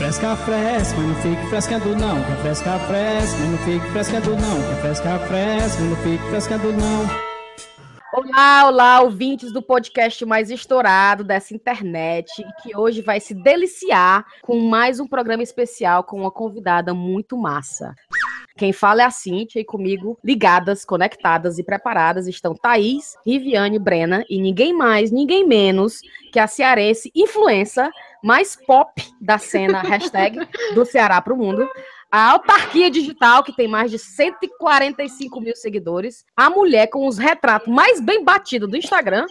fresca, fresca, mas não fique frescando não. Quer fresca, fresca, mas não fique frescando não. Quer fresca, fresca, mas não fique frescando não. Olá, olá, ouvintes do podcast mais estourado dessa internet, que hoje vai se deliciar com mais um programa especial com uma convidada muito massa. Quem fala é a Cintia e comigo, ligadas, conectadas e preparadas, estão Thaís, Riviane, Brena e ninguém mais, ninguém menos que a cearense influencer mais pop da cena, hashtag, do Ceará para o mundo, a autarquia digital, que tem mais de 145 mil seguidores, a mulher com os retratos mais bem batidos do Instagram,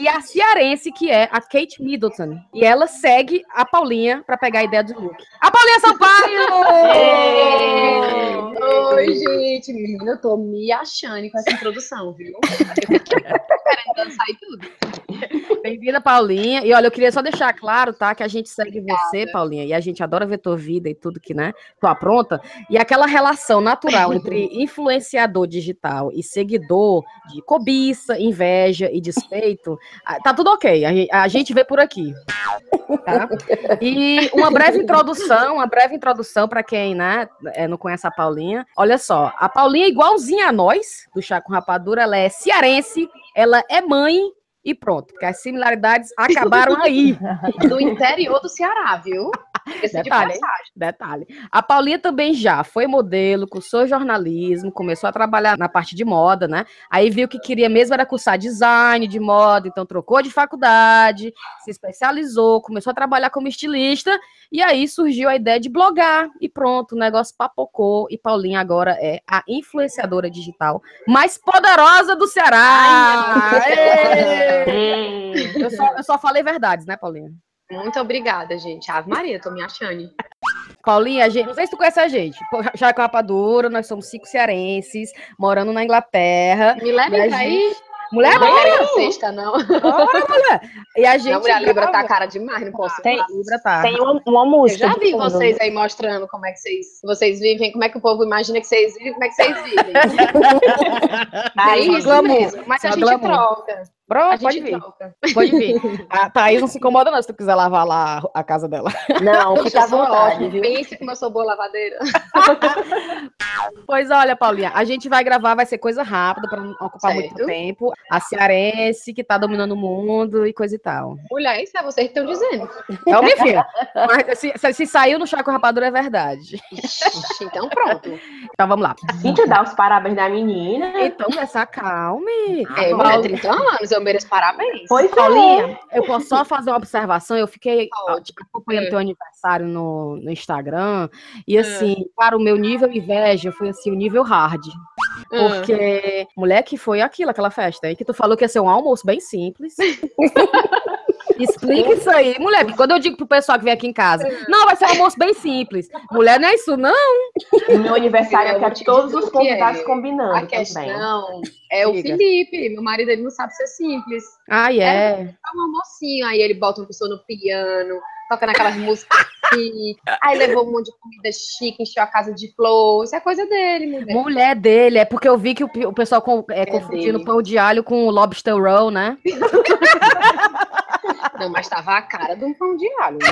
e a cearense, que é a Kate Middleton. E ela segue a Paulinha para pegar a ideia do look. A Paulinha Sampaio! Oi, gente, menina, eu tô me achando com essa introdução, viu? querendo e tudo. Bem-vinda, Paulinha. E olha, eu queria só deixar claro, tá, que a gente segue Obrigada. você, Paulinha, e a gente adora ver tua vida e tudo que, né, tua pronta. E aquela relação natural entre influenciador digital e seguidor de cobiça, inveja e despeito, tá tudo ok. A gente vê por aqui. Tá? E uma breve introdução, uma breve introdução para quem né, é, não conhece a Paulinha. Olha só, a Paulinha é igualzinha a nós, do Chá com Rapadura, ela é cearense, ela é mãe e pronto, porque as similaridades acabaram aí. Do interior do Ceará, viu? Detalhe, de detalhe. A Paulinha também já foi modelo, cursou jornalismo, começou a trabalhar na parte de moda, né? Aí viu que queria mesmo era cursar design de moda, então trocou de faculdade, se especializou, começou a trabalhar como estilista, e aí surgiu a ideia de blogar, e pronto, o negócio papocou, e Paulinha agora é a influenciadora digital mais poderosa do Ceará! eu, só, eu só falei verdades, né, Paulinha? Muito obrigada, gente. Ave Maria, tô me achando. Paulinha, gente, não sei se tu conhece a gente. Já com Rapadura, nós somos cinco cearenses, morando na Inglaterra. Me leva pra aí. Mulher, não é sexta, não. Bora, mulher. E a gente. Não, mulher, a Libra tá cara demais, não posso. Tem, a Libra tá. Tem uma, uma música. Eu já vi vocês aí mostrando como é que vocês, vocês vivem, como é que o povo imagina que vocês vivem, como é que vocês vivem. aí, isso mesmo. Mas a gente glamour. troca. Pronto, pode vir. Troca. Pode vir. A Thaís não se incomoda, não, se tu quiser lavar lá a casa dela. Não, fica à vontade, viu? Pense como eu sou boa lavadeira. pois olha, Paulinha, a gente vai gravar, vai ser coisa rápida, para não ocupar certo. muito tempo. A cearense, que tá dominando o mundo e coisa e tal. Mulher, isso é vocês que estão dizendo. É o minha filha. Mas se, se, se saiu no Chaco Rapadura, é verdade. então pronto. Então vamos lá. Cintia, dá os parabéns da menina. Então, essa calme. É, mulher, 30 anos, eu mereço parabéns. Pois é. Paulinha, é. eu posso só fazer uma observação. Eu fiquei acompanhando é. teu aniversário no, no Instagram. E é. assim, para o meu nível inveja, foi assim, o nível hard. É. Porque, moleque, foi aquilo, aquela festa aí que tu falou que ia ser um almoço bem simples. Explica isso aí, mulher. Porque quando eu digo pro pessoal que vem aqui em casa, não, vai ser um almoço bem simples. Mulher, não é isso, não. O meu aniversário é que todos os convidados é. combinando. A questão também. é o Diga. Felipe. Meu marido ele não sabe ser simples. Ah, é. É um almocinho, aí ele bota uma pessoa no piano, toca naquelas músicas chique, aí levou um monte de comida chique, encheu a casa de flor, isso é coisa dele, mulher. Mulher dele, é porque eu vi que o, o pessoal com, é, é confundindo pão de alho com lobster roll, né? Não, mas tava a cara de um pão de alho. Né?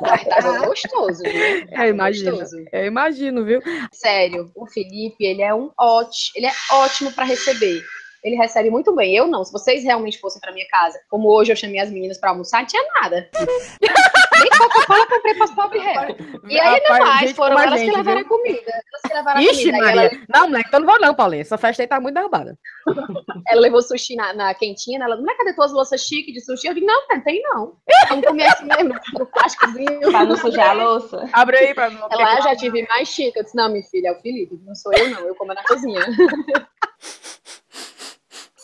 mas tava gostoso, viu? Tava eu imagino. Gostoso. Eu imagino, viu? Sério, o Felipe, ele é um ótimo, ele é ótimo para receber ele recebe muito bem. Eu não. Se vocês realmente fossem para minha casa, como hoje eu chamei as meninas para almoçar, não tinha nada. Nem Coca-Cola comprei para as pobres E aí, não mais, foram elas gente, que levaram viu? comida. Elas que levaram Ixi, comida. Maria. Ela... Não, moleque, então não vou não, Paulinha. Essa festa aí tá muito derrubada. ela levou sushi na, na quentinha, ela, não é cadê tuas louças chiques de sushi? Eu digo, não, não tem não. Vamos comer assim mesmo, no plásticozinho. Pra não sujar a louça. Abre aí pra não. Ela, eu já tive mais chique. Eu disse, não, minha filha, é o Felipe, não sou eu não, eu como na cozinha.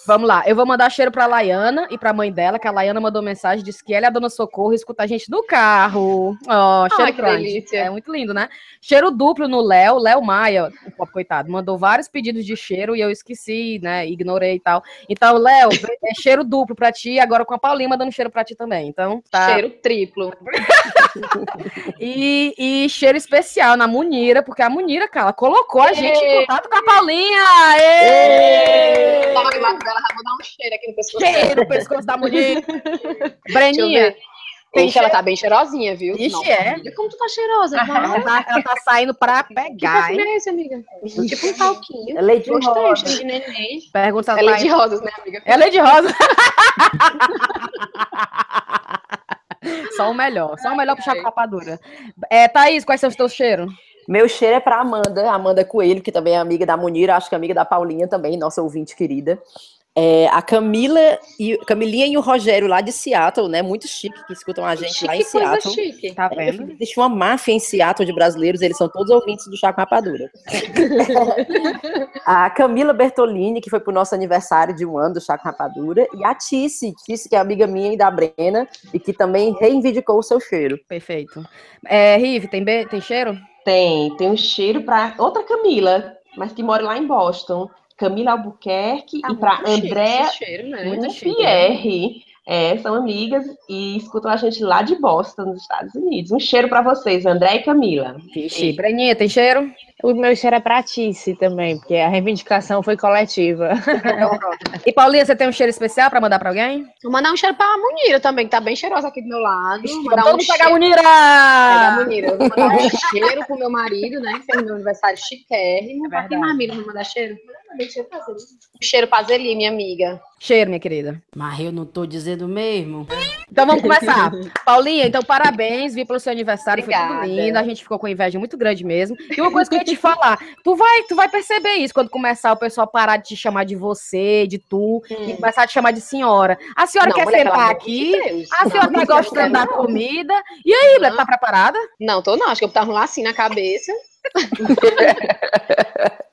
Vamos lá, eu vou mandar cheiro pra Laiana e pra mãe dela, que a Laiana mandou mensagem, disse que ela é a dona Socorro escuta a gente no carro. Ó, oh, cheiro Ai, delícia. É muito lindo, né? Cheiro duplo no Léo, Léo Maia, o coitado, mandou vários pedidos de cheiro e eu esqueci, né? Ignorei e tal. Então, Léo, é cheiro duplo pra ti, agora com a Paulinha mandando cheiro pra ti também. Então, tá. Cheiro triplo. e, e, cheiro especial na Munira, porque a Munira, cara, colocou a gente em contato com a Paulinha. Ê! Ê! Ela, vou dar um cheiro aqui no pescoço. Cheiro no pescoço da mulher. Breninha. Tem ela tá bem cheirosinha, viu? Ixi, Nossa, é. amiga, como tu tá cheirosa? Ela tá, ela tá saindo pra Que pegar, perfume hein? é esse, amiga? Tipo um talquinho. É leite Gostei, rosa. cheiro de neném. Pergunta ela É de rosas, né, amiga? É Lady Rosa. só o melhor, só o melhor pro chá com rapadura. É, Thaís, quais são os teus cheiros? Meu cheiro é pra Amanda, Amanda Coelho, que também é amiga da Munira, acho que é amiga da Paulinha também, nossa ouvinte querida. É, a Camila e Camilinha e o Rogério lá de Seattle, né? Muito chique que escutam a gente lá em Seattle. chique. Tá É, vendo? existe uma máfia em Seattle de brasileiros, eles são todos ouvintes do Chá com Rapadura. a Camila Bertolini, que foi pro nosso aniversário de um ano do Chá com Rapadura, e a Tice, Tice, que é amiga minha e da Brena, e que também reivindicou o seu cheiro. Perfeito. É, Rive, tem, be- tem cheiro? Tem, tem um cheiro para outra Camila, mas que mora lá em Boston. Camila Albuquerque Tá e para André cheiro, né? Muito chique, né? Pierre. É, são amigas e escutam a gente lá de Boston, nos Estados Unidos. Um cheiro para vocês, André e Camila. Vixe, Breninha, tem cheiro? O meu cheiro é pra Tice também, porque a reivindicação foi coletiva. E Paulinha, você tem um cheiro especial pra mandar pra alguém? Vou mandar um cheiro pra Munira também, que tá bem cheirosa aqui do meu lado. Vamos mandar todo um mundo pegar a cheiro... Munira! Pegar a Munira. Eu Vou mandar um cheiro pro meu marido, né? Que fez meu aniversário chiquérrimo. É pra quem mais vou mandar cheiro? Cheiro pra Zeli, minha amiga. Cheiro, minha querida. Mas eu não tô dizendo mesmo. Então vamos começar. Paulinha, então parabéns, vi pelo seu aniversário, foi Obrigada. tudo lindo, a gente ficou com inveja muito grande mesmo. E uma coisa que eu ia te falar, tu vai, tu vai perceber isso quando começar o pessoal parar de te chamar de você, de tu, e começar a te chamar de senhora. A senhora Não, quer mulher, sentar de aqui? A senhora Não, tá gostando da comida? E aí, Mulher, tá preparada? Não, tô não. Acho que eu tava um lacinho na cabeça.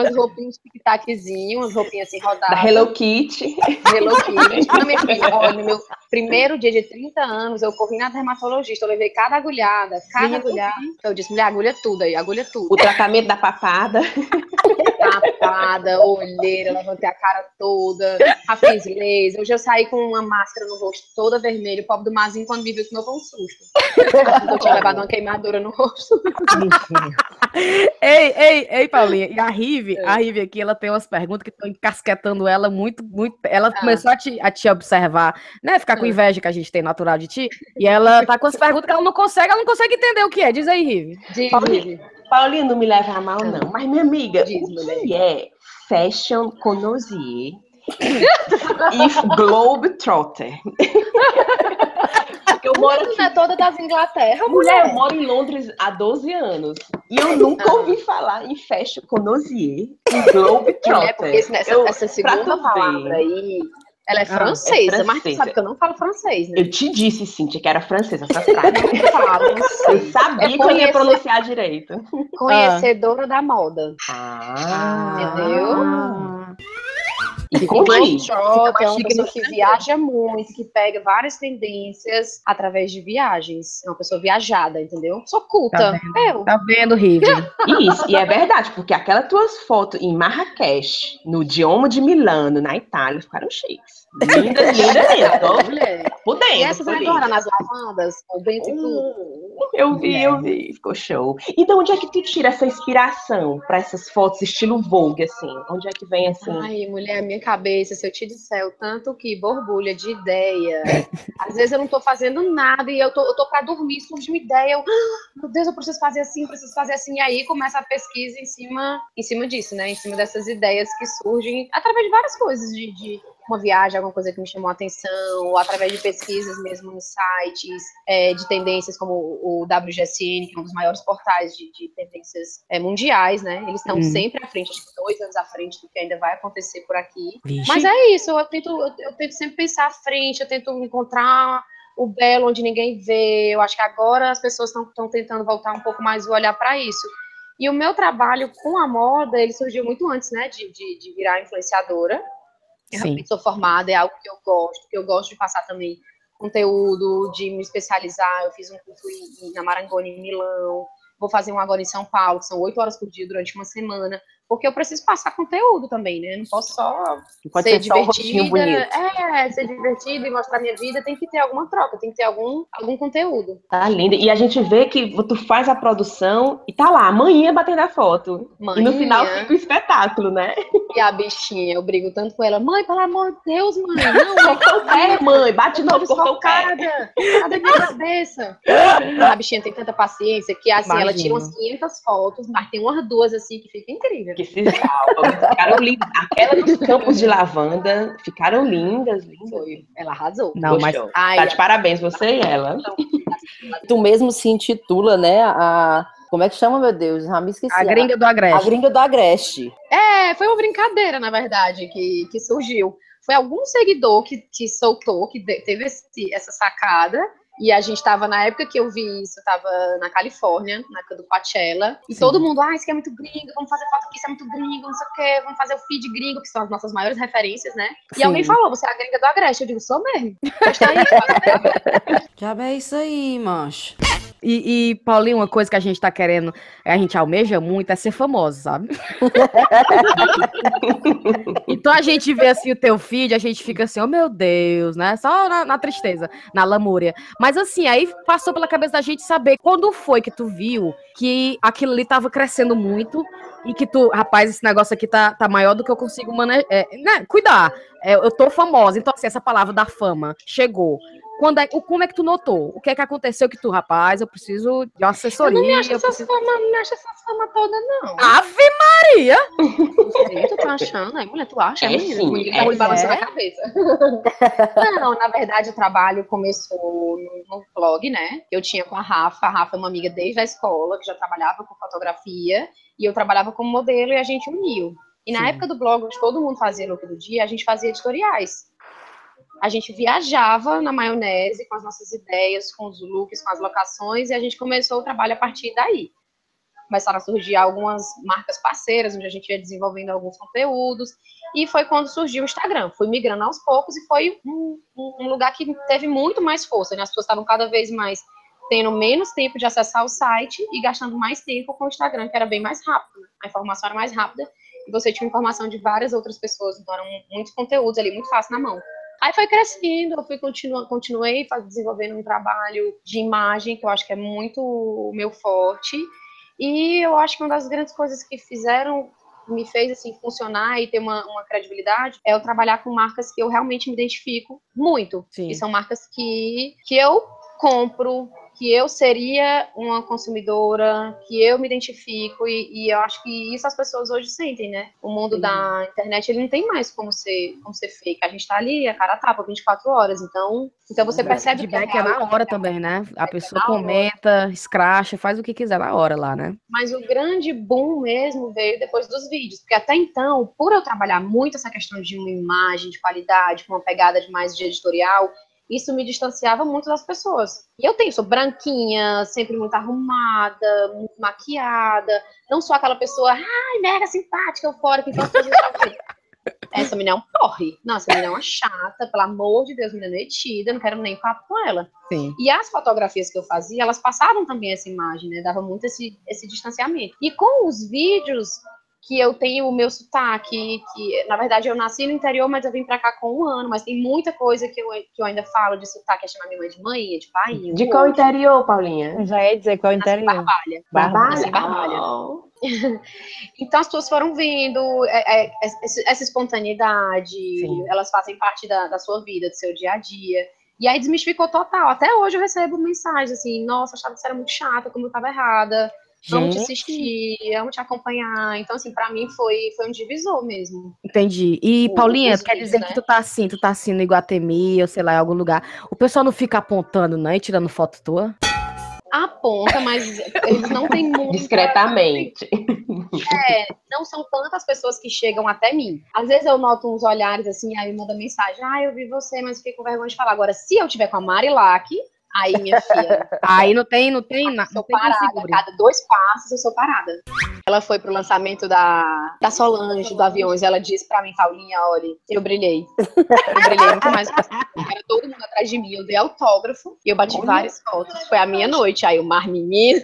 umas roupinhas tic-taczinho, umas roupinhas assim Da rodadas. Hello Kitty. Hello Kitty. Não, minha filha, olha, no meu primeiro dia de 30 anos, eu corri na dermatologista, eu levei cada agulhada, cada agulhada. Eu disse, mulher, agulha tudo aí, agulha tudo. O tratamento da papada. Tapada, olheira, levantei a cara toda, a fiz laser. Hoje eu saí com uma máscara no rosto toda vermelha. O pobre do Mazinho, quando me viu, tomou um susto. Que Eu tinha levado uma queimadura no rosto. Ei, ei, ei, Paulinha. E a Rive, a Rive aqui, ela tem umas perguntas que estão encasquetando ela muito, muito. Ela começou a te, a te observar, né? Ficar com Ah. inveja que a gente tem natural de ti. E ela tá com as perguntas que ela não consegue, ela não consegue entender o que é. Diz aí, Rive. Diz, Paulinha. Paulinha, não me leva a mal, não. Mas, minha amiga, Diz, o mulher. Que é fashion connoisseur e globetrotter? Eu moro Não é toda das Inglaterra, Mulher, eu mulher. moro em Londres há 12 anos. E eu nunca ouvi falar em fashion connoisseur e globetrotter. Mulher, porque esse- essa, Eu- essa segunda palavra aí, ela é Ah, francesa, é mas tu sabe que eu não falo francês, né? Eu te disse, Cíntia, que era francesa, essa frase. Eu falo, Eu sabia É que eu ia pronunciar direito. Conhecedora da moda. Ah, Entendeu? E O conte. Globetrotter é uma pessoa que viaja muito, que pega várias tendências através de viagens. É uma pessoa viajada, entendeu? Sou culta. Tá eu. Tá vendo, Rive? Isso, e é verdade, porque aquelas tuas fotos em Marrakech, no Dioma de Milano, na Itália, ficaram chiques. Linda, linda, Mulher. por dentro. E essas por agora nas lavandas, dentro e tudo. Eu vi, eu vi, ficou show. E de onde é que tu tira essa inspiração pra essas fotos estilo Vogue, assim? Onde é que vem assim? Ai, mulher, minha cabeça, se eu te disser o tanto que borbulha de ideia. Às vezes eu não tô fazendo nada e eu tô, eu tô pra dormir, surge uma ideia, eu, "Ah, meu Deus, eu preciso fazer assim, preciso fazer assim. E aí começa a pesquisa em cima, em cima disso, né? Em cima dessas ideias que surgem através de várias coisas, de, de uma viagem, alguma coisa que me chamou a atenção, ou através de pesquisas mesmo em sites, é, de tendências como o WGSN, que é um dos maiores portais de, de tendências é, mundiais, né? Eles estão Uhum. sempre à frente, acho que dois anos à frente do que ainda vai acontecer por aqui. Vixe. Mas é isso, eu tento, eu, eu tento sempre pensar à frente, eu tento encontrar o belo onde ninguém vê. Eu acho que agora as pessoas estão tentando voltar um pouco mais o olhar para isso. E o meu trabalho com a moda, ele surgiu muito antes, né, de, de, de virar influenciadora. Eu Sim. realmente sou formada, é algo que eu gosto, que eu gosto de passar também conteúdo, de me especializar. Eu fiz um curso em, na Marangoni, em Milão. Vou fazer um agora em São Paulo, que são oito horas por dia durante uma semana, porque eu preciso passar conteúdo também, né? Não posso só Não pode ser ser só um divertida. bonito. É, ser divertida e mostrar minha vida, tem que ter alguma troca, tem que ter algum, algum conteúdo. Tá linda. E a gente vê que tu faz a produção e tá lá, amanhã batendo a foto. E no final fica o espetáculo, né? E a bichinha, eu brigo tanto com ela, mãe, pelo amor de Deus, mãe, não, Cortou o pé, mãe. Bate de novo, cortou o pé. focada, cada minha cabeça. A bichinha tem tanta paciência que assim, ela tira umas 500 fotos, mas tem umas duas assim que fica incrível. Que se salva. Ficaram lindas. Aquela dos campos de lavanda ficaram lindas, lindas. Foi, ela arrasou. Não, mas. Ai, Tá de parabéns, você e ela. Tu mesmo se intitula, né, a... Como é que chama, meu Deus? Já me esqueci. a gringa do A Agreste. gringa do Agreste. É, foi uma brincadeira, na verdade, que, que surgiu. Foi algum seguidor que, que soltou, que teve esse- essa sacada. E a gente tava, na época que eu vi isso, tava na Califórnia, na época do Coachella. E Sim. todo mundo, ah, isso aqui é muito gringo, vamos fazer foto aqui, isso é muito gringo, não sei o quê, vamos fazer o feed gringo, que são as nossas maiores referências, né? E Sim. alguém falou, você é a gringa do Agreste. Eu digo, sou mesmo. Posta aí, Já é isso aí, mancho. E, e, Paulinho, uma coisa que a gente tá querendo, a gente almeja muito, é ser famoso, sabe? então a gente vê assim o teu feed, a gente fica assim, oh meu Deus, né? Só na, na tristeza, na lamúria. Mas assim, aí passou pela cabeça da gente saber quando foi que tu viu que aquilo ali tava crescendo muito e que tu, rapaz, esse negócio aqui tá, tá maior do que eu consigo mane é, né, cuidar. É, eu tô famosa, então assim, essa palavra da fama chegou. Quando é, o- como é que tu notou? O que é que aconteceu que tu, rapaz, eu preciso de uma Eu assessoria. não me acho eu essas preciso... formas, não me acho essas formas todas, não. Ave Maria! Sei, tu tá achando? Aí, mulher, tu acha? É menina? sim, Mulher, é tá me balançando a cabeça. Não, na verdade, o trabalho começou no, no blog, né? Eu tinha com a Rafa. A Rafa é uma amiga desde a escola, que já trabalhava com fotografia. E eu trabalhava como modelo e a gente uniu. E na Sim. época do blog, onde todo mundo fazia look do dia, a gente fazia editoriais. A gente viajava na maionese com as nossas ideias, com os looks, com as locações, e a gente começou o trabalho a partir daí começaram a surgir algumas marcas parceiras, onde a gente ia desenvolvendo alguns conteúdos, e foi quando surgiu o Instagram. Fui migrando aos poucos e foi um, um- lugar que teve muito mais força, né? As pessoas estavam cada vez mais tendo menos tempo de acessar o site e gastando mais tempo com o Instagram, que era bem mais rápido, né? a informação era mais rápida, você tinha informação de várias outras pessoas, então eram muitos conteúdos ali, muito fácil na mão. Aí foi crescendo, eu fui continu continuei desenvolvendo um trabalho de imagem, que eu acho que é muito meu forte, e eu acho que uma das grandes coisas que fizeram, me fez assim funcionar e ter uma, uma credibilidade, é eu trabalhar com marcas que eu realmente me identifico muito. Sim. E são marcas que, que eu compro, que eu seria uma consumidora, que eu me identifico, e, e eu acho que isso as pessoas hoje sentem, né? O mundo da internet, ele não tem mais como ser, como ser fake. A gente tá ali, a cara a tapa, 24 horas, então, então você O percebe que feedback é real, na hora também, né? A pessoa na hora. comenta, escracha, faz o que quiser na hora lá, né? Mas o grande boom mesmo veio depois dos vídeos, porque até então, por eu trabalhar muito essa questão de uma imagem de qualidade, com uma pegada de mais de editorial, isso me distanciava muito das pessoas. E eu tenho, sou branquinha, sempre muito arrumada, muito maquiada, não sou aquela pessoa, ai, mega simpática, eufórica, então essa menina é um porre. Não, essa menina é uma chata, pelo amor de Deus, menina metida, não quero nem papo com ela. Sim. E as fotografias que eu fazia, elas passavam também essa imagem, né? Dava muito esse, esse distanciamento. E com os vídeos que eu tenho o meu sotaque, que na verdade eu nasci no interior, mas eu vim pra cá com um ano, mas tem muita coisa que eu, que eu ainda falo de sotaque, é chamar minha mãe de mãe, de pai. De qual interior, Paulinha? Eu já ia dizer qual é Nasci interior. Barbalha. Barbalha. Barbalha. Oh. Então as pessoas foram vindo, é, é, essa essa espontaneidade, Sim. elas fazem parte da, da sua vida, do seu dia a dia. E aí desmistificou total. Até hoje eu recebo mensagens assim, nossa, achava que você era muito chata, como eu tava errada. Vamos te assistir, vamos te acompanhar. Então, assim, pra mim foi, foi um divisor mesmo. entendi. E, O- Paulinha, tu quer vídeos, dizer né? que tu tá assim, tu tá assim no Iguatemi, ou sei lá, em algum lugar. O pessoal não fica apontando, não, e tirando foto tua? Aponta, mas eles não têm muito. Discretamente. não são tantas pessoas que chegam até mim. Às vezes eu noto uns olhares assim, aí me manda mensagem, ah, eu vi você, mas fiquei com vergonha de falar. Agora, se eu tiver com a Marilac, Aí, minha filha, Aí não tem, não tem, na- não sou tem parada. Cada dois passos eu sou parada. Ela foi pro lançamento da, da Solange, do Aviões. Ela disse pra mim, Paulinha, olha, eu brilhei. Eu brilhei muito mais. Era todo mundo atrás de mim. Eu dei autógrafo e eu bati várias fotos. Foi a minha noite. Aí o mar menino.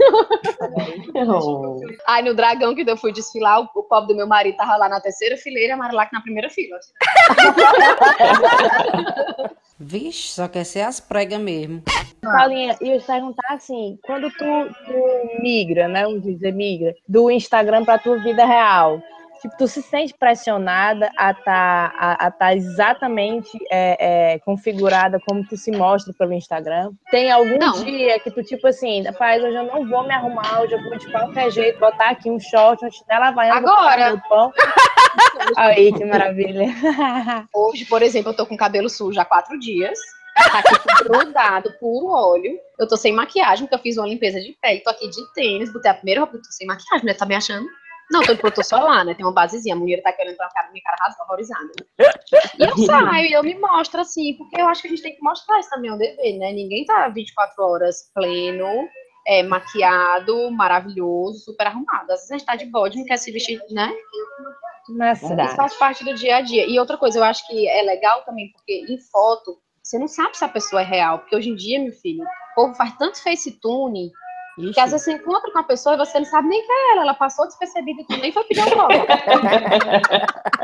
Oh. Aí no Dragão, que eu fui desfilar, o, o pobre do meu marido tava lá na terceira fileira e a Marilac na primeira fila. Vixe, só quer ser as pregas mesmo. Paulinha, e eu ia te perguntar assim, quando tu, tu migra, né? Vamos dizer, migra, do Instagram pra tua vida real, tipo, tu se sente pressionada a tá, a, a tá exatamente é, é, configurada como tu se mostra pelo Instagram? Tem algum Não. dia que tu, tipo assim, rapaz, hoje eu não vou me arrumar, hoje eu vou de qualquer jeito, botar aqui um short, um chinelo havaiano, vou Agora. pão. Aí, que maravilha. Hoje, por exemplo, eu tô com cabelo sujo há quatro dias. Tá aqui grudado, puro óleo. Eu tô sem maquiagem, porque eu fiz uma limpeza de pele. Tô aqui de tênis, botei a primeira roupa, tô sem maquiagem, né? Tá me achando? Não, tô, tô só lá, né? Tem uma basezinha. A mulher tá querendo pra cara, minha cara rasga, horrorizada. E eu saio, e eu me mostro assim, porque eu acho que a gente tem que mostrar isso também, é um dever, né? Ninguém tá 24 horas pleno, é, maquiado, maravilhoso, super arrumado. Às vezes a gente tá de bode, não quer se vestir, né? Mas Isso faz parte do dia a dia. E outra coisa, eu acho que é legal também, porque em foto, você não sabe se a pessoa é real. Porque hoje em dia, meu filho, o povo faz tanto facetune que às vezes você encontra com a pessoa e você não sabe nem que é ela. Ela passou despercebida e tu nem foi pedir autógrafo.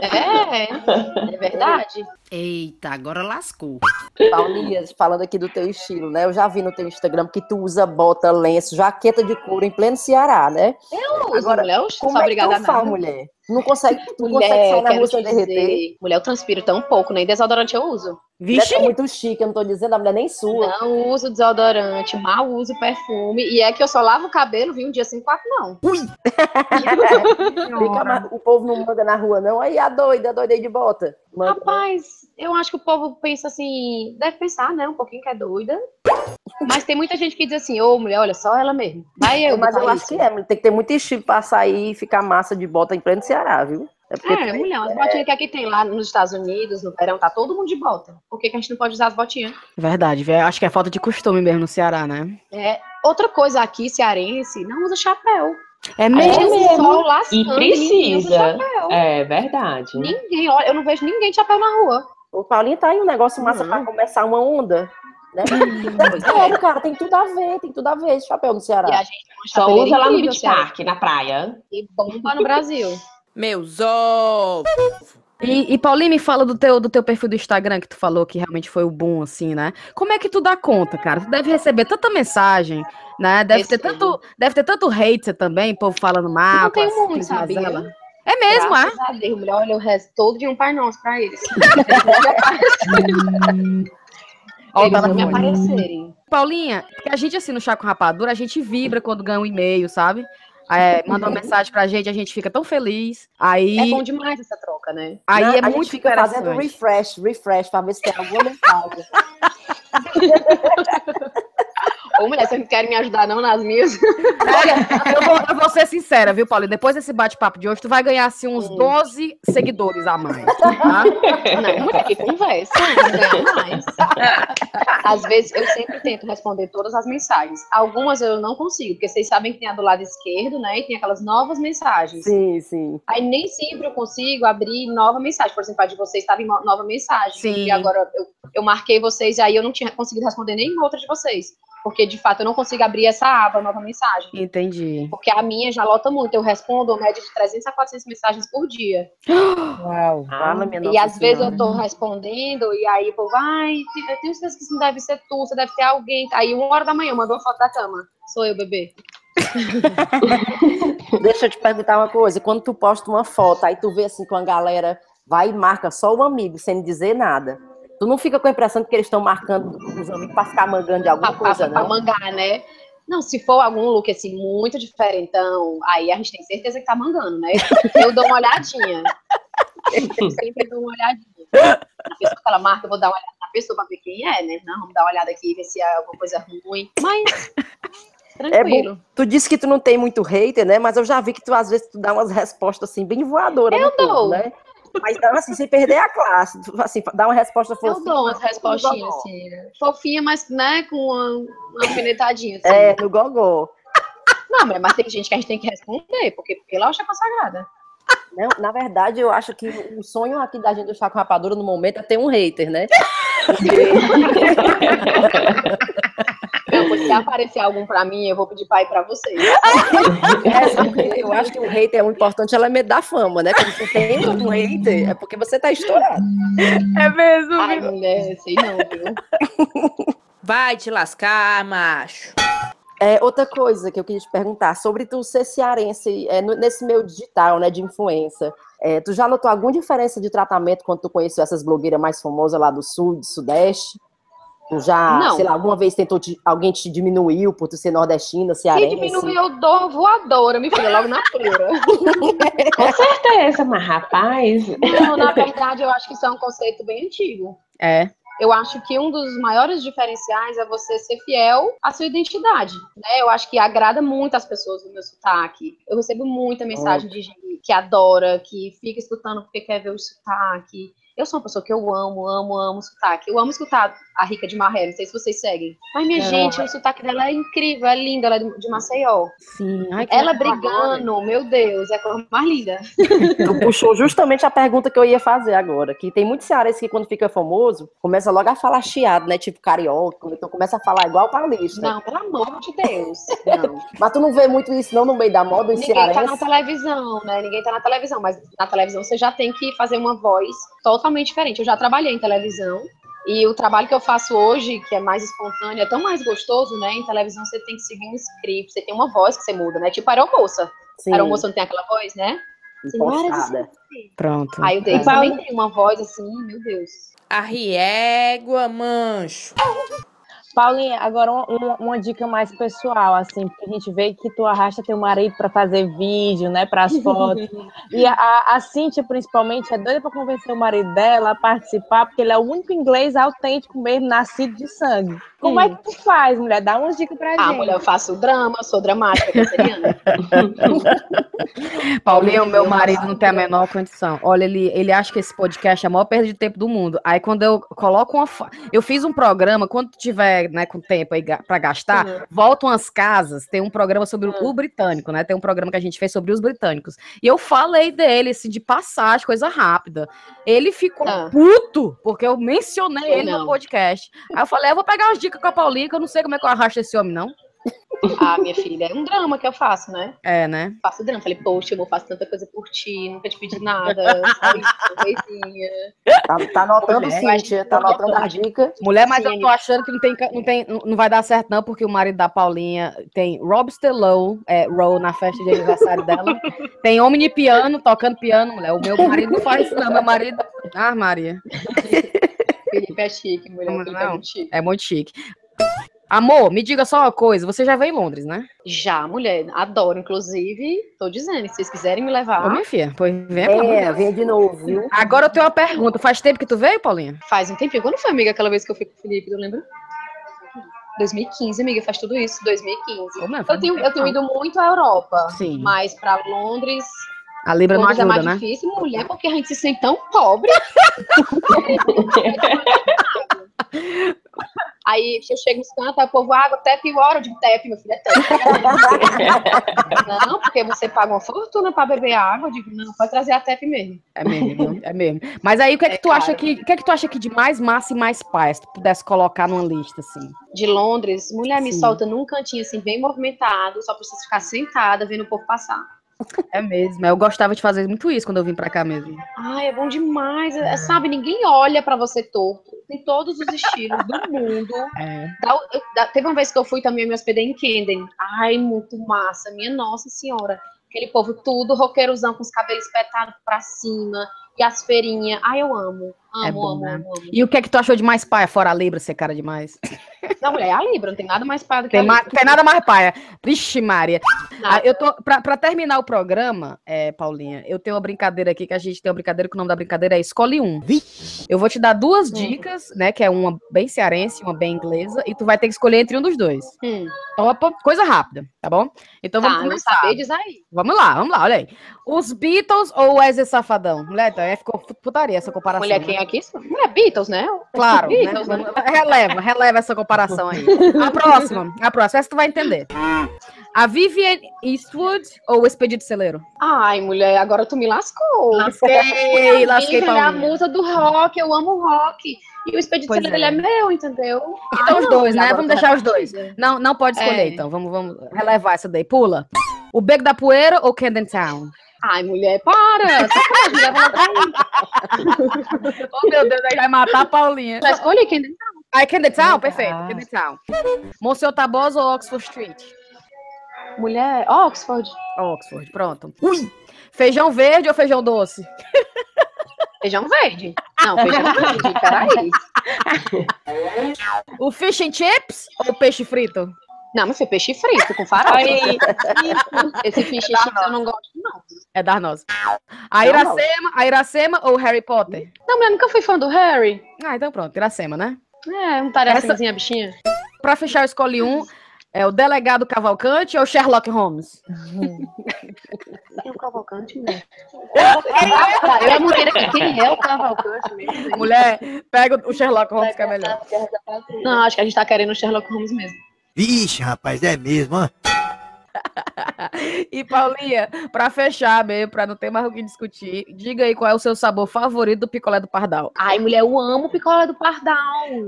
é, é verdade. Eita, agora lascou. Paulinha, falando aqui do teu estilo, né? Eu já vi no teu Instagram que tu usa bota, lenço, jaqueta de couro em pleno Ceará, né? Eu uso, Agora, mulher, eu Como é que tu mulher? Tu não consegue, tu não Mulher, consegue sair na rua te sem derreter? mulher, eu transpiro tão pouco, nem desodorante eu uso. Mulher tá muito chique, eu não tô dizendo a mulher nem sua. Não uso desodorante, mal uso perfume. E é que eu só lavo o cabelo, vi um dia sem quatro, não. Fica mais- o povo não manda na rua, não. Aí a doida, a doida aí de bota. Manda. Rapaz, eu acho que o povo pensa assim, deve pensar, né? Um pouquinho que é doida. Mas tem muita gente que diz assim, ô mulher, olha, só ela mesmo. Vai eu, Mas eu acho isso. que é, mulher, tem que ter muito estilo pra sair e ficar massa de bota em pleno Ceará, viu? É porque É, mulher, as botinhas que aqui tem lá nos Estados Unidos, no verão, tá todo mundo de bota. Por que, que a gente não pode usar as botinhas? Verdade. Acho que é falta de costume mesmo no Ceará, né? É, outra coisa aqui, cearense, não usa chapéu. É mesmo. tem sol lascando, E precisa. É verdade. Ninguém, olha, eu não vejo ninguém de chapéu na rua. o Paulinho tá aí um negócio massa Uhum. pra começar uma onda. Né? É, cara, tem tudo a ver, tem tudo a ver esse chapéu no E Ceará. a gente Só usa lá no Beach. Park, na praia. E bomba no Brasil. Meus ovos. E, e Paulinho, me fala do teu, do teu perfil do Instagram, que tu falou que realmente foi o boom, assim, né? Como é que tu dá conta, cara? Tu deve receber tanta mensagem, né? Deve ter tanto, deve ter tanto hater também, povo falando mal. não as- muito, mazelas. É mesmo, é? Graças a Deus, mulher, olha, eu rezo todo dia um Pai Nosso pra eles. Eles tá não me aparecerem. Paulinha, porque a gente, assim, no Chá com Rapadura, a gente vibra quando ganha um e-mail, sabe? É, manda uma mensagem pra gente, a gente fica tão feliz. Aí, É bom demais essa troca, né? aí Né? é a gente muito fica fazendo refresh, refresh, pra ver se tem alguma mensagem. Ô, mulher, vocês não querem me ajudar não nas minhas? Olha, eu vou, eu vou ser sincera, viu, Paulinho? Depois desse bate-papo de hoje, tu vai ganhar, assim, uns 12 seguidores a mais, tá? Não, mulher, que conversa, não ganhar mais. Às vezes, eu sempre tento responder todas as mensagens. Algumas eu não consigo, porque vocês sabem que tem a do lado esquerdo, né? E tem aquelas novas mensagens. Sim, sim. Aí nem sempre eu consigo abrir nova mensagem. Por exemplo, a de vocês estava em nova mensagem. Sim. E agora eu, eu marquei vocês e aí eu não tinha conseguido responder nenhuma outra de vocês. Porque, de fato, eu não consigo abrir essa aba, nova mensagem. Entendi. Porque a minha já lota muito. Eu respondo uma média de 300 a 400 mensagens por dia. Uau. Fala, minha e Nossa às vezes eu tô respondendo e aí o povo, ai, eu tenho certeza que isso não deve ser tu, você deve ter alguém. Aí, uma hora da manhã, mandou uma foto da cama. Sou eu, bebê. Deixa eu te perguntar uma coisa. Quando tu posta uma foto, aí tu vê assim com a galera, vai e marca só o amigo, sem dizer nada. Tu não fica com a impressão de que eles estão marcando os amigos pra ficar mangando de alguma pra, coisa, pra, pra não? mangar, né? Não, se for algum look assim muito diferentão, aí a gente tem certeza que tá mangando, né? Eu dou uma olhadinha. Eu sempre dou uma olhadinha. A pessoa que ela marca, eu vou dar uma olhada na pessoa pra ver quem é, né? Não, vamos dar uma olhada aqui, ver se é alguma coisa ruim. Mas, tranquilo. Tu disse que tu não tem muito hater, né? Mas eu já vi que tu às vezes tu dá umas respostas assim bem voadoras Eu povo, dou. né? Mas então, assim, sem perder a classe. Assim, dá uma resposta Eu fofinha. dou umas mas respostinhas assim, né? fofinha, mas né, com uma, uma alfinetadinha. Assim. É, no gogó. Não, mas tem gente que a gente tem que responder, porque pela hoxa consagrada. Não, na verdade, eu acho que o sonho aqui da gente do Chá com Rapadura no momento é ter um hater, né? Porque se aparecer algum pra mim, eu vou pedir pai pra vocês. É, eu acho que o hater é um importante elemento da fama, né? Quando você tem um hater, é porque você tá estourado. É mesmo, Ai, mulher, sei não, viu? Vai te lascar, macho. É, outra coisa que eu queria te perguntar, sobre tu ser cearense é, no- nesse meio digital, né, de influência, é, tu já notou alguma diferença de tratamento quando tu conheceu essas blogueiras mais famosas lá do sul, do sudeste? Tu já, Não. sei lá, alguma vez tentou te- alguém te diminuiu por tu ser nordestina, Se cearense? diminuir, eu dou voadora, me filha, logo na pleura. Com certeza, mas rapaz. Não, na verdade, eu acho que isso é um conceito bem antigo. É. Eu acho que um dos maiores diferenciais é você ser fiel à sua identidade. Né? Eu acho que agrada muito as pessoas o meu sotaque. Eu recebo muita mensagem de gente que adora, que fica escutando porque quer ver o sotaque. Eu sou uma pessoa que eu amo, amo, amo sotaque. Eu amo escutar a Rica de Marré, não sei se vocês seguem. Mas, minha Não. gente, o sotaque dela é incrível, é lindo, ela é de Maceió. Sim. Ai, Ela brigando, meu Deus, é a coisa mais linda. Tu puxou justamente a pergunta que eu ia fazer agora, que tem muitos cearenses que quando fica famoso, começa logo a falar chiado, né, tipo carioca, então começa a falar igual paulista. Não, pelo amor de Deus. Não. Mas tu não vê muito isso não no meio da moda, os Ninguém tá na televisão, né? Ninguém tá na televisão, mas na televisão você já tem que fazer uma voz totalmente diferente. Eu já trabalhei em televisão e o trabalho que eu faço hoje, que é mais espontâneo, é tão mais gostoso, né? Em televisão você tem que seguir um script, você tem uma voz que você muda, né? Tipo aeromoça. Sim, aeromoça não tem aquela voz, né? impostada. Pronto. Aí o David também tem uma voz assim, meu Deus. A riégua, mancho. Paulinha, agora uma, uma- uma dica mais pessoal, assim, porque a gente vê que tu arrasta teu marido para fazer vídeo, né, para as fotos. e a, a, a Cíntia, principalmente, é doida para convencer o marido dela a participar, porque ele é o único inglês autêntico mesmo, nascido de sangue. Como é que tu faz, mulher? Dá umas dicas pra Ah, gente. mulher, eu faço drama, sou dramática, canceriana. Paulinho, meu marido não tem a menor condição. Olha, ele, ele acha que esse podcast é a maior perda de tempo do mundo. Aí quando eu coloco uma. fa- Eu fiz um programa, quando tu tiver né, com tempo aí pra gastar, Uhum. volta umas casas, tem um programa sobre o, o britânico, né? Tem um programa que a gente fez sobre os britânicos. E eu falei dele, assim, de passagem, coisa rápida. Ele ficou Ah. puto, porque eu mencionei ele Não. no podcast. Aí eu falei, eu vou pegar umas dicas com a Paulinha, que eu não sei como é que eu arrasto esse homem, não. Ah, minha filha, é um drama que eu faço, né? É, né? faço drama. Falei, poxa, eu vou fazer tanta coisa por ti, nunca te pedi nada, coisinha. Tá, tá anotando, Mulher, Cíntia, tá anotando a dica. Mulher, mas Sim, eu tô achando que não, tem, não, tem, não vai dar certo, não, porque o marido da Paulinha tem Rob Stellow, é, Row na festa de aniversário dela. Tem homem de piano, tocando piano, mulher. O meu marido não faz isso, não. Meu marido. Ah, Maria. Felipe é chique, mulher. Não, é muito chique. É muito chique. Amor, me diga só uma coisa. Você já veio em Londres, né? Já, mulher, adoro, inclusive. Tô dizendo, se vocês quiserem me levar, Ô, minha filha, pois vem, É, vem de novo, viu? Agora eu tenho uma pergunta. Faz tempo que tu veio, Paulinha? faz um tempinho. Quando foi, amiga, aquela vez que eu fui com o Felipe, eu lembro? 2015, amiga, faz tudo isso, 2015. Ô, mulher, faz Eu tenho, eu tenho ido muito à Europa, Sim. mas pra Londres, A Libra não Londres é ajuda, mais né? difícil, mulher, porque a gente se sente tão pobre. Aí eu chego nos cantos, aí o povo, água, tap water, eu digo, tap, meu filho, é tap. não, porque você paga uma fortuna pra beber água, eu digo, não, pode trazer a tap mesmo. É mesmo, é mesmo. Mas aí o que é que É tu acha que. O que é que tu acha que de mais massa e mais paz, se tu pudesse colocar numa lista, assim? De Londres, mulher me Sim. solta num cantinho assim, bem movimentado, só precisa ficar sentada vendo o povo passar. É mesmo. Eu gostava de fazer muito isso quando eu vim pra cá mesmo. Ai, é bom demais. é, sabe, ninguém olha pra você torto. Tem todos os estilos do mundo. É. Dá- eu- dá- teve uma vez que eu fui também me hospedei em Camden. Ai, muito massa, minha nossa senhora. Aquele povo tudo roqueirozão com os cabelos espetados pra cima e as feirinhas. Ai, eu amo. Amo, É bom, amo, né? amo, amo. E o que é que tu achou de mais paia, fora a Libra ser cara demais? Não, mulher, é a Libra, não tem nada mais paia do que Tem, a Libra. tem nada mais paia. Vixe, Maria. Ah, eu tô, pra, pra terminar o programa, é, Paulinha, eu tenho uma brincadeira aqui, que a gente tem uma brincadeira, que o nome da brincadeira é Escolhe Um. Eu vou te dar duas dicas, né, que é uma bem cearense e uma bem inglesa, e tu vai ter que escolher entre um dos dois. Hum, Topa? Coisa rápida, tá bom? Então tá, vamos começar. saber, diz aí. Vamos lá, vamos lá, olha aí. Os Beatles ou o Wesley Safadão? Mulher, então é, ficou putaria essa comparação. Mulher, né? quem é que isso? Mulher, Beatles, né? Claro, né? Beatles, né? releva, releva essa comparação aí. A próxima, a próxima, essa tu vai entender. A Vivian Eastwood ou o Expedito Celeiro? Ai, mulher, agora tu me lascou. Lasquei, lasquei, Vivian é a musa do rock, eu amo rock. E o Expedito Pois Celeiro, é. ele é meu, entendeu? Então os dois, né? Vamos tu deixar os dois. Não, não pode escolher, É. então. Vamos, vamos relevar essa daí. Pula. O Beco da Poeira ou Camden Town? Ai, mulher, para! Sacanagem, me leva logo aí. Oh, meu Deus, aí vai matar a Paulinha. Já escolhi quem Aí, Camden Town? Perfeito, Camden Town. Monsenhor Tabosa ou Oxford Street? Mulher, Oxford. Oxford, pronto. Ui! Feijão verde ou feijão doce? Feijão verde. Não, feijão verde, peraí. O fish and chips ou peixe frito? Não, mas foi peixe frito com farofa. Aí, Esse fish and chips eu não gosto, não. É das nossas. A Iracema, a Iracema ou Harry Potter? Não, mulher, nunca fui fã do Harry. Ah, então pronto, Iracema, né? É, um tarefazinha, bichinha. Pra fechar, eu escolhi um. É o Delegado Cavalcante ou Sherlock Holmes? Quem é o Cavalcante, mulher? Tá, eu ia manter aqui. Quem é o Cavalcante mesmo? Mulher, pega o Sherlock Holmes que é melhor. Não, acho que a gente tá querendo o Sherlock Holmes mesmo. Vixe, rapaz, é mesmo, ó. E Paulinha, pra fechar mesmo, pra não ter mais o que discutir, diga aí qual é o seu sabor favorito do picolé do Pardal. Ai, mulher, eu amo picolé do Pardal.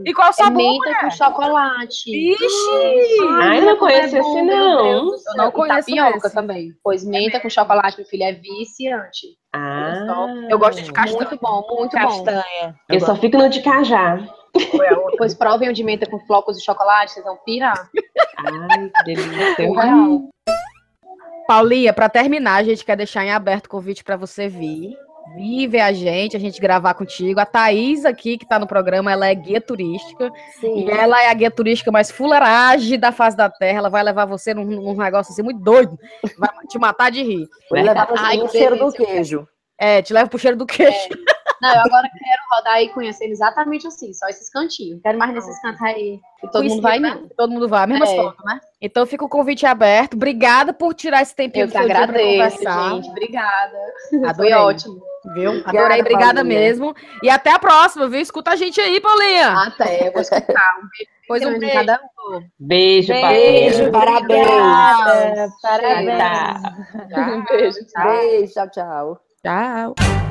E qual é o É sabor? menta com chocolate. Ixi! Ai, não conheço é bom, esse, meu não. Deus do Eu não conheço tapioca esse. também. Pois menta com chocolate, meu filho, é viciante. Ah, Eu gosto de castanha. Muito bom, muito bom. castanha. eu só fico no de cajá. Depois provem o de menta com flocos de chocolate, vocês vão pirar. Ai, que delícia. Real. Paulinha, pra terminar, a gente quer deixar em aberto o convite pra você vir. Vir ver a gente, a gente gravar contigo. A Thaís aqui, que tá no programa, ela é guia turística. Sim. E ela é a guia turística mais fuleiragem da face da terra. Ela vai levar você num, num negócio assim muito doido. Vai te matar de rir. Vou levar Ai, você cheiro do queijo. É, te leva pro cheiro do queixo. Não, eu agora quero rodar aí conhecendo exatamente assim, só esses cantinhos. Quero mais nesses cantos aí. Que todo mundo vai, né? Todo mundo vai, mesmas É. fotos, né? Então fica o convite aberto. Obrigada por tirar esse tempinho Eu do dia pra agradeço, conversar. gente. Obrigada. Adorei. Foi ótimo. Viu? Obrigada, Adorei, obrigada Paulinha. mesmo. E até a próxima, viu? Escuta a gente aí, Paulinha. Até, eu vou escutar. Um beijo Pois um beijo. cada um. Beijo, Beijo, parabéns. Parabéns. Beijo. Tchau. Beijo, tchau, tchau. Tchau.